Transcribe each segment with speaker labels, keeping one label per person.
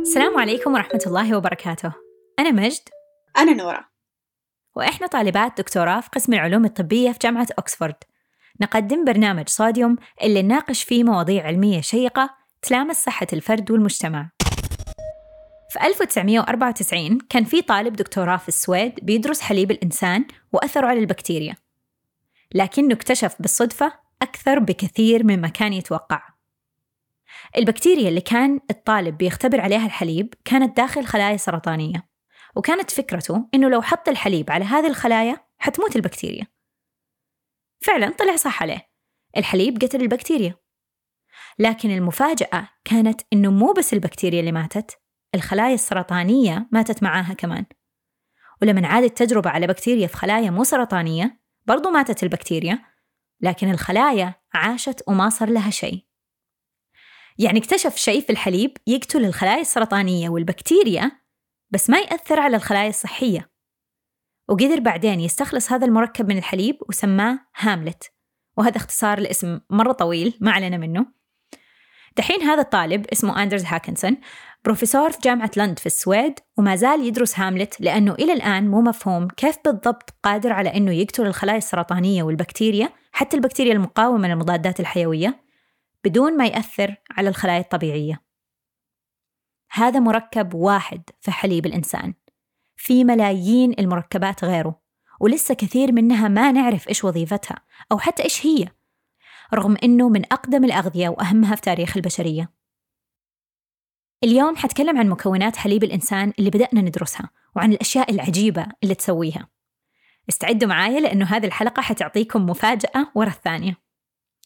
Speaker 1: السلام عليكم ورحمة الله وبركاته. أنا مجد.
Speaker 2: أنا نورا
Speaker 1: وإحنا طالبات دكتوراه في قسم العلوم الطبية في جامعة أكسفورد. نقدم برنامج صوديوم اللي نناقش فيه مواضيع علمية شيقة تلامس صحة الفرد والمجتمع. في 1994 كان في طالب دكتوراه في السويد بيدرس حليب الإنسان وأثره على البكتيريا. لكنه اكتشف بالصدفة أكثر بكثير مما كان يتوقع. البكتيريا اللي كان الطالب بيختبر عليها الحليب كانت داخل خلايا سرطانية وكانت فكرته إنه لو حط الحليب على هذه الخلايا حتموت البكتيريا. فعلا طلع صح عليه. الحليب قتل البكتيريا. لكن المفاجأة كانت إنه مو بس البكتيريا اللي ماتت الخلايا السرطانية ماتت معاها كمان. ولما عادت تجربة على بكتيريا في خلايا مو سرطانية برضو ماتت البكتيريا لكن الخلايا عاشت وما صار لها شيء. يعني اكتشف شيء في الحليب يقتل الخلايا السرطانية والبكتيريا بس ما يأثر على الخلايا الصحية. وقدر بعدين يستخلص هذا المركب من الحليب وسماه هاملت. وهذا اختصار لاسم مرة طويل ما علينا منه. دحين هذا الطالب اسمه أندرز هاكنسون بروفيسور في جامعة لند في السويد وما زال يدرس هاملت لأنه إلى الآن مو مفهوم كيف بالضبط قادر على أنه يقتل الخلايا السرطانية والبكتيريا حتى البكتيريا المقاومة للمضادات الحيوية. بدون ما يأثر على الخلايا الطبيعية. هذا مركب واحد في حليب الإنسان في ملايين المركبات غيره ولسه كثير منها ما نعرف إيش وظيفتها أو حتى إيش هي رغم إنه من أقدم الأغذية وأهمها في تاريخ البشرية. اليوم حتكلم عن مكونات حليب الإنسان اللي بدأنا ندرسها وعن الأشياء العجيبة اللي تسويها. استعدوا معايا لأنه هذه الحلقة حتعطيكم مفاجأة ورا الثانية.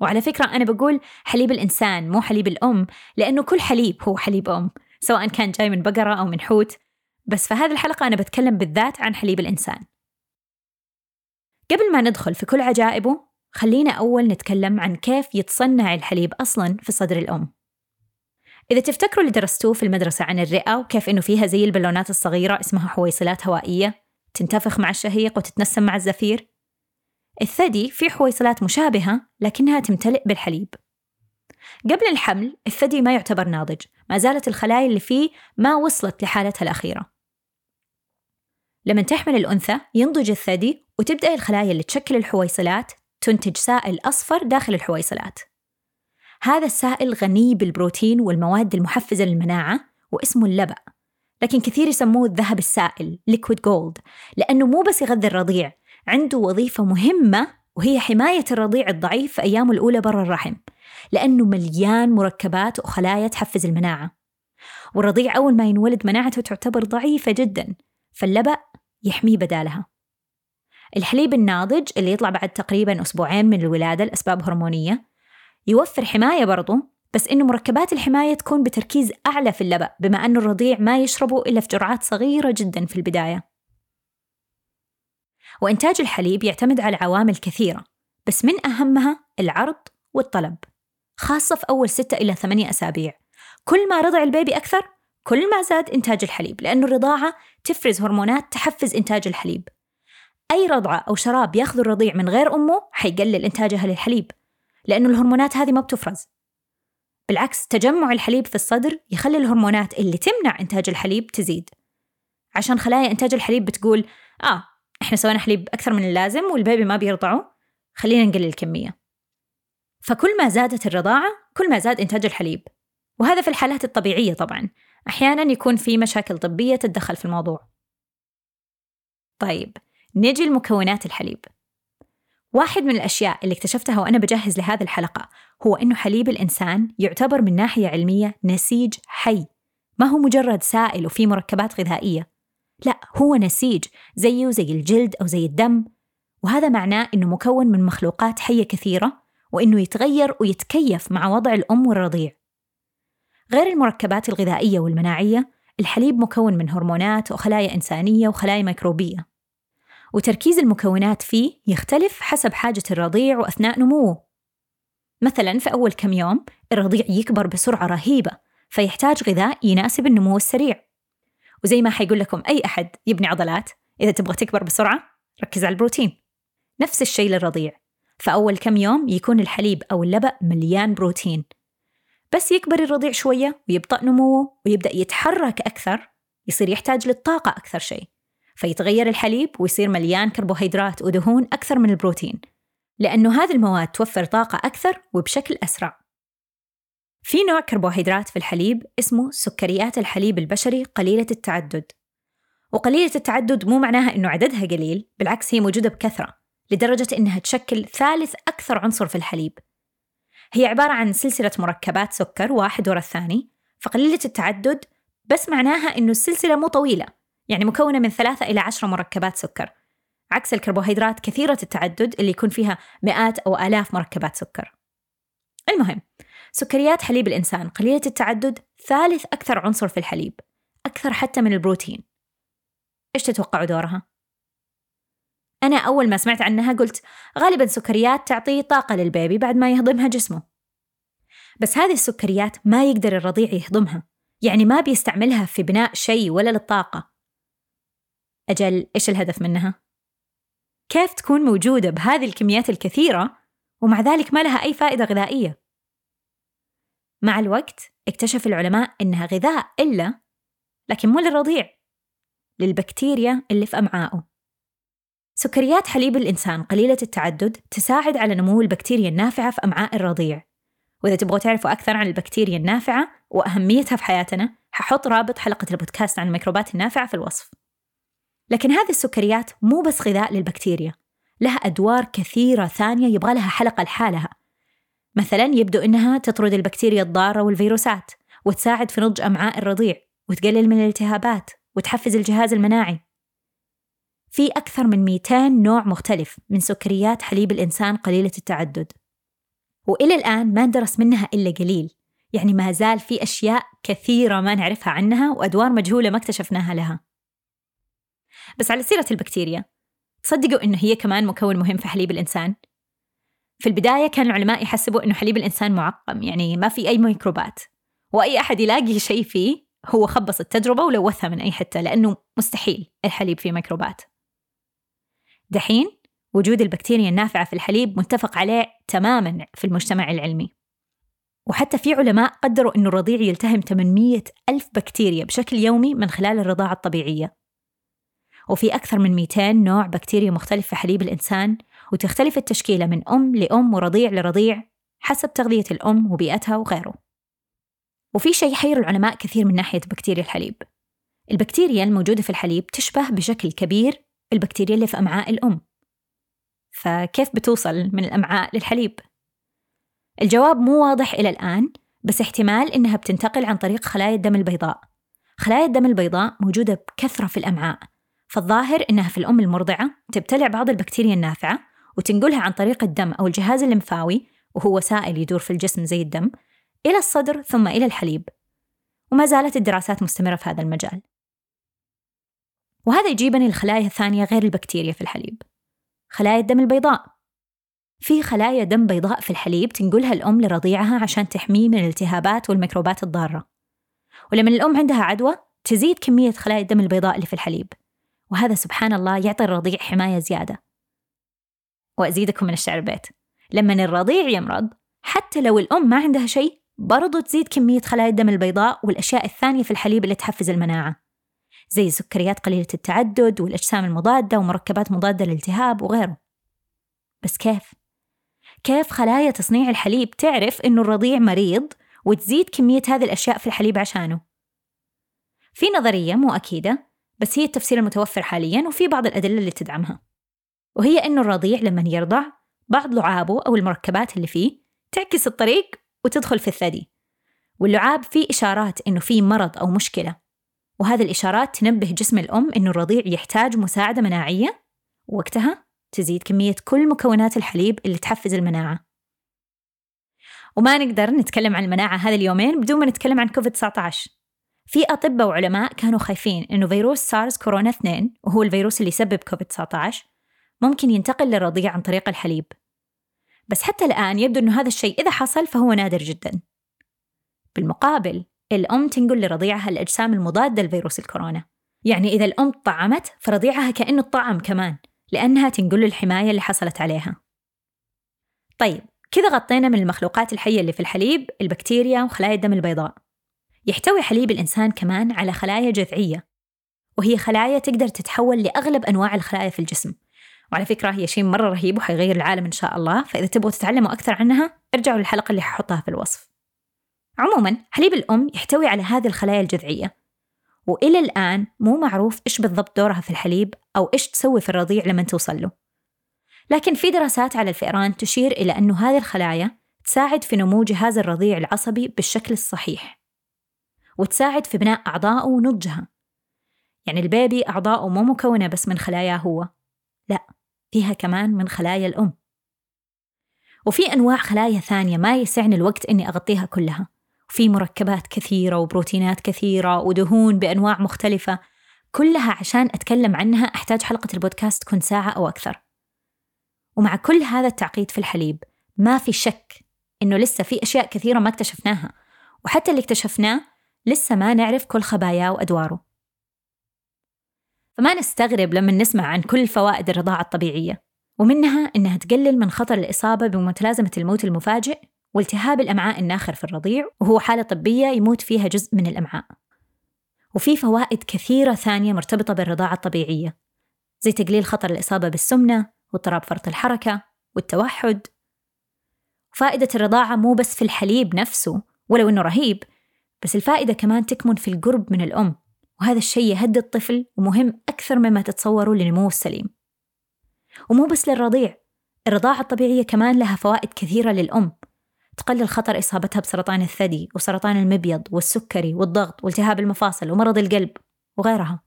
Speaker 1: وعلى فكرة أنا بقول حليب الإنسان مو حليب الأم لأنه كل حليب هو حليب أم سواء كان جاي من بقرة أو من حوت. بس في هذه الحلقة أنا بتكلم بالذات عن حليب الإنسان. قبل ما ندخل في كل عجائبه خلينا أول نتكلم عن كيف يتصنع الحليب أصلا في صدر الأم. إذا تفتكروا اللي درستوه في المدرسة عن الرئة وكيف إنه فيها زي البالونات الصغيرة اسمها حويصلات هوائية تنتفخ مع الشهيق وتتنسم مع الزفير؟ الثدي فيه حويصلات مشابهة لكنها تمتلئ بالحليب. قبل الحمل الثدي ما يعتبر ناضج ما زالت الخلايا اللي فيه ما وصلت لحالتها الأخيرة. لما تحمل الأنثى ينضج الثدي وتبدأ الخلايا اللي تشكل الحويصلات تنتج سائل أصفر داخل الحويصلات. هذا السائل غني بالبروتين والمواد المحفزة للمناعة واسمه اللبأ لكن كثير يسموه الذهب السائل liquid gold لأنه مو بس يغذي الرضيع عنده وظيفة مهمة وهي حماية الرضيع الضعيف في أيامه الأولى برا الرحم لأنه مليان مركبات وخلايا تحفز المناعة. والرضيع أول ما ينولد مناعته تعتبر ضعيفة جدا فاللبأ يحميه بدالها. الحليب الناضج اللي يطلع بعد تقريبا أسبوعين من الولادة لأسباب هرمونية يوفر حماية برضو بس إنه مركبات الحماية تكون بتركيز أعلى في اللبأ بما أنه الرضيع ما يشربه إلا في جرعات صغيرة جدا في البداية. وإنتاج الحليب يعتمد على عوامل كثيرة بس من أهمها العرض والطلب خاصة في أول ستة إلى ثمانية أسابيع. كل ما رضع البيبي أكثر كل ما زاد إنتاج الحليب لأنه الرضاعة تفرز هرمونات تحفز إنتاج الحليب. أي رضعة أو شراب ياخذ الرضيع من غير أمه حيقلل إنتاجها للحليب لأنه الهرمونات هذه ما بتفرز. بالعكس تجمع الحليب في الصدر يخلي الهرمونات اللي تمنع إنتاج الحليب تزيد. عشان خلايا إنتاج الحليب بتقول آه إحنا سوينا حليب أكثر من اللازم والبيبي ما بيرضعه. خلينا نقلل الكمية. فكل ما زادت الرضاعة كل ما زاد إنتاج الحليب. وهذا في الحالات الطبيعية طبعا. أحيانا يكون في مشاكل طبية تتدخل في الموضوع. طيب نجي لمكونات الحليب. واحد من الأشياء اللي اكتشفتها وأنا بجهز لهذه الحلقة هو إنه حليب الإنسان يعتبر من ناحية علمية نسيج حي. ما هو مجرد سائل وفيه مركبات غذائية. لا هو نسيج زيه زي الجلد أو زي الدم. وهذا معناه إنه مكون من مخلوقات حية كثيرة وإنه يتغير ويتكيف مع وضع الأم والرضيع. غير المركبات الغذائية والمناعية الحليب مكون من هرمونات وخلايا إنسانية وخلايا ميكروبية. وتركيز المكونات فيه يختلف حسب حاجة الرضيع وأثناء نموه. مثلا في أول كم يوم الرضيع يكبر بسرعة رهيبة فيحتاج غذاء يناسب النمو السريع. وزي ما حيقول لكم أي أحد يبني عضلات إذا تبغى تكبر بسرعة ركز على البروتين. نفس الشيء للرضيع. فأول كم يوم يكون الحليب أو اللبن مليان بروتين. بس يكبر الرضيع شوية ويبطأ نموه ويبدأ يتحرك أكثر يصير يحتاج للطاقة أكثر شيء. فيتغير الحليب ويصير مليان كربوهيدرات ودهون أكثر من البروتين. لأنه هذه المواد توفر طاقة أكثر وبشكل أسرع. في نوع كربوهيدرات في الحليب اسمه سكريات الحليب البشري قليلة التعدد. وقليلة التعدد مو معناها إنه عددها قليل بالعكس هي موجودة بكثرة لدرجة إنها تشكل ثالث أكثر عنصر في الحليب. هي عبارة عن سلسلة مركبات سكر واحد ورا الثاني فقليلة التعدد بس معناها إنه السلسلة مو طويلة يعني مكونة من ثلاثة إلى عشرة مركبات سكر. عكس الكربوهيدرات كثيرة التعدد اللي يكون فيها مئات أو آلاف مركبات سكر. المهم سكريات حليب الإنسان قليلة التعدد ثالث أكثر عنصر في الحليب أكثر حتى من البروتين إيش تتوقعوا دورها؟ أنا أول ما سمعت عنها قلت غالبا سكريات تعطي طاقة للبيبي بعد ما يهضمها جسمه بس هذه السكريات ما يقدر الرضيع يهضمها يعني ما بيستعملها في بناء شيء ولا للطاقة أجل إيش الهدف منها؟ كيف تكون موجودة بهذه الكميات الكثيرة ومع ذلك ما لها أي فائدة غذائية؟ مع الوقت اكتشف العلماء إنها غذاء إلا لكن مو للرضيع للبكتيريا اللي في أمعائه سكريات حليب الإنسان قليلة التعدد تساعد على نمو البكتيريا النافعة في أمعاء الرضيع. وإذا تبغوا تعرفوا أكثر عن البكتيريا النافعة وأهميتها في حياتنا ححط رابط حلقة البودكاست عن الميكروبات النافعة في الوصف. لكن هذه السكريات مو بس غذاء للبكتيريا لها أدوار كثيرة ثانية يبغى لها حلقة لحالها. مثلا يبدو إنها تطرد البكتيريا الضارة والفيروسات وتساعد في نضج أمعاء الرضيع وتقلل من الالتهابات وتحفز الجهاز المناعي. في أكثر من 200 نوع مختلف من سكريات حليب الإنسان قليلة التعدد. وإلى الآن ما درس منها إلا قليل يعني ما زال في أشياء كثيرة ما نعرفها عنها وأدوار مجهولة ما اكتشفناها لها. بس على سيرة البكتيريا تصدقوا إنه هي كمان مكون مهم في حليب الإنسان؟ في البداية كان العلماء يحسبوا إنه حليب الإنسان معقم يعني ما في أي ميكروبات. وأي أحد يلاقي شيء فيه هو خبص التجربة ولوثها من أي حتة لأنه مستحيل الحليب فيه ميكروبات. دحين وجود البكتيريا النافعة في الحليب متفق عليه تماما في المجتمع العلمي. وحتى في علماء قدروا أن الرضيع يلتهم 800 ألف بكتيريا بشكل يومي من خلال الرضاعة الطبيعية. وفي أكثر من 200 نوع بكتيريا مختلف في حليب الإنسان وتختلف التشكيلة من أم لأم ورضيع لرضيع حسب تغذية الأم وبيئتها وغيره. وفي شيء يحير العلماء كثير من ناحية بكتيريا الحليب. البكتيريا الموجودة في الحليب تشبه بشكل كبير البكتيريا اللي في أمعاء الأم. فكيف بتوصل من الأمعاء للحليب؟ الجواب مو واضح إلى الآن بس احتمال إنها بتنتقل عن طريق خلايا الدم البيضاء. خلايا الدم البيضاء موجودة بكثرة في الأمعاء فالظاهر إنها في الأم المرضعة تبتلع بعض البكتيريا النافعة وتنقلها عن طريق الدم أو الجهاز الليمفاوي وهو سائل يدور في الجسم زي الدم إلى الصدر ثم إلى الحليب. وما زالت الدراسات مستمرة في هذا المجال. وهذا يجيبني لخلايا ثانية غير البكتيريا في الحليب. خلايا الدم البيضاء. في خلايا دم بيضاء في الحليب تنقلها الأم لرضيعها عشان تحميه من الالتهابات والميكروبات الضارة. ولما الأم عندها عدوى تزيد كمية خلايا الدم البيضاء اللي في الحليب. وهذا سبحان الله يعطي الرضيع حماية زيادة. وأزيدكم من الشعر بيت لما الرضيع يمرض حتى لو الأم ما عندها شيء برضو تزيد كمية خلايا الدم البيضاء والأشياء الثانية في الحليب اللي تحفز المناعة زي سكريات قليلة التعدد والأجسام المضادة ومركبات مضادة للالتهاب وغيره بس كيف؟ كيف خلايا تصنيع الحليب تعرف إنه الرضيع مريض وتزيد كمية هذه الأشياء في الحليب عشانه؟ في نظرية مو أكيدة بس هي التفسير المتوفر حاليا وفي بعض الأدلة اللي تدعمها وهي إنه الرضيع لما يرضع بعض لعابه أو المركبات اللي فيه تعكس الطريق وتدخل في الثدي. واللعاب فيه إشارات إنه فيه مرض أو مشكلة. وهذه الإشارات تنبه جسم الأم إنه الرضيع يحتاج مساعدة مناعية ووقتها تزيد كمية كل مكونات الحليب اللي تحفز المناعة. وما نقدر نتكلم عن المناعة هذا اليومين بدون ما نتكلم عن كوفيد 19 في أطباء وعلماء كانوا خايفين إنه فيروس سارس كورونا 2 وهو الفيروس اللي يسبب كوفيد 19 ممكن ينتقل للرضيع عن طريق الحليب. بس حتى الآن يبدو أنه هذا الشيء إذا حصل فهو نادر جدا. بالمقابل الأم تنقل لرضيعها الأجسام المضادة لفيروس الكورونا. يعني إذا الأم طعمت فرضيعها كأنه الطعم كمان لأنها تنقل الحماية اللي حصلت عليها. طيب كذا غطينا من المخلوقات الحية اللي في الحليب البكتيريا وخلايا الدم البيضاء. يحتوي حليب الإنسان كمان على خلايا جذعية وهي خلايا تقدر تتحول لأغلب أنواع الخلايا في الجسم. وعلى فكرة هي شيء مرة رهيب وحيغير العالم إن شاء الله. فإذا تبغوا تتعلموا أكثر عنها ارجعوا للحلقة اللي ححطها في الوصف. عموما حليب الأم يحتوي على هذه الخلايا الجذعية. وإلى الآن مو معروف إيش بالضبط دورها في الحليب أو إيش تسوي في الرضيع لما توصل له. لكن في دراسات على الفئران تشير إلى أن هذه الخلايا تساعد في نمو جهاز الرضيع العصبي بالشكل الصحيح. وتساعد في بناء أعضائه ونضجها. يعني البيبي أعضاؤه مو مكونة بس من خلاياه هو. فيها كمان من خلايا الأم. وفي أنواع خلايا ثانية ما يسعني الوقت إني أغطيها كلها. وفي مركبات كثيرة وبروتينات كثيرة ودهون بأنواع مختلفة كلها عشان أتكلم عنها أحتاج حلقة البودكاست تكون ساعة أو أكثر. ومع كل هذا التعقيد في الحليب ما في شك إنه لسه في أشياء كثيرة ما اكتشفناها. وحتى اللي اكتشفناه لسه ما نعرف كل خباياه وأدواره. فما نستغرب لما نسمع عن كل فوائد الرضاعة الطبيعية ومنها إنها تقلل من خطر الإصابة بمتلازمة الموت المفاجئ والتهاب الأمعاء الناخر في الرضيع وهو حالة طبية يموت فيها جزء من الأمعاء. وفي فوائد كثيرة ثانية مرتبطة بالرضاعة الطبيعية زي تقليل خطر الإصابة بالسمنة واضطراب فرط الحركة والتوحد. فائدة الرضاعة مو بس في الحليب نفسه ولو إنه رهيب بس الفائدة كمان تكمن في القرب من الأم. وهذا الشيء يهدي الطفل ومهم أكثر مما تتصوروا لنموه السليم ومو بس للرضيع الرضاعة الطبيعية كمان لها فوائد كثيرة للأم. تقلل خطر إصابتها بسرطان الثدي وسرطان المبيض والسكري والضغط والتهاب المفاصل ومرض القلب وغيرها.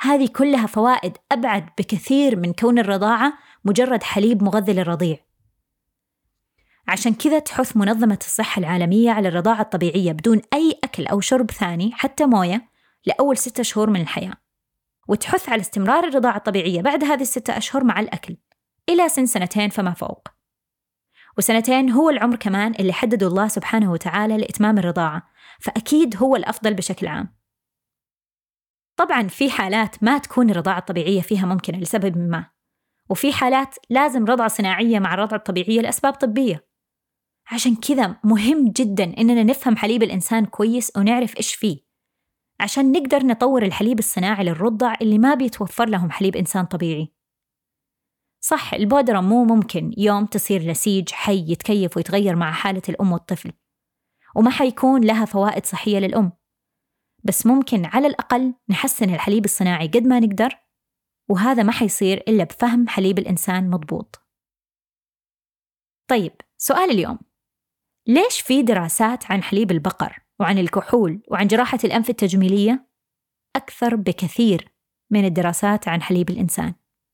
Speaker 1: هذه كلها فوائد أبعد بكثير من كون الرضاعة مجرد حليب مغذي للرضيع. عشان كذا تحث منظمة الصحة العالمية على الرضاعة الطبيعية بدون أي أكل أو شرب ثاني حتى موية لأول ستة شهور من الحياة وتحث على استمرار الرضاعة الطبيعية بعد هذه الستة أشهر مع الأكل إلى سن سنتين فما فوق. وسنتين هو العمر كمان اللي حدده الله سبحانه وتعالى لإتمام الرضاعة فأكيد هو الأفضل بشكل عام. طبعا في حالات ما تكون الرضاعة الطبيعية فيها ممكنة لسبب ما وفي حالات لازم رضعة صناعية مع الرضعة الطبيعية لأسباب طبية. عشان كذا مهم جدا إننا نفهم حليب الإنسان كويس ونعرف إيش فيه. عشان نقدر نطور الحليب الصناعي للرضع اللي ما بيتوفر لهم حليب إنسان طبيعي. صح البودرة مو ممكن يوم تصير نسيج حي يتكيف ويتغير مع حالة الأم والطفل وما حيكون لها فوائد صحية للأم. بس ممكن على الأقل نحسن الحليب الصناعي قد ما نقدر وهذا ما حيصير إلا بفهم حليب الإنسان مضبوط. طيب سؤال اليوم. ليش في دراسات عن حليب البقر وعن الكحول وعن جراحة الأنف التجميلية أكثر بكثير من الدراسات عن حليب الإنسان.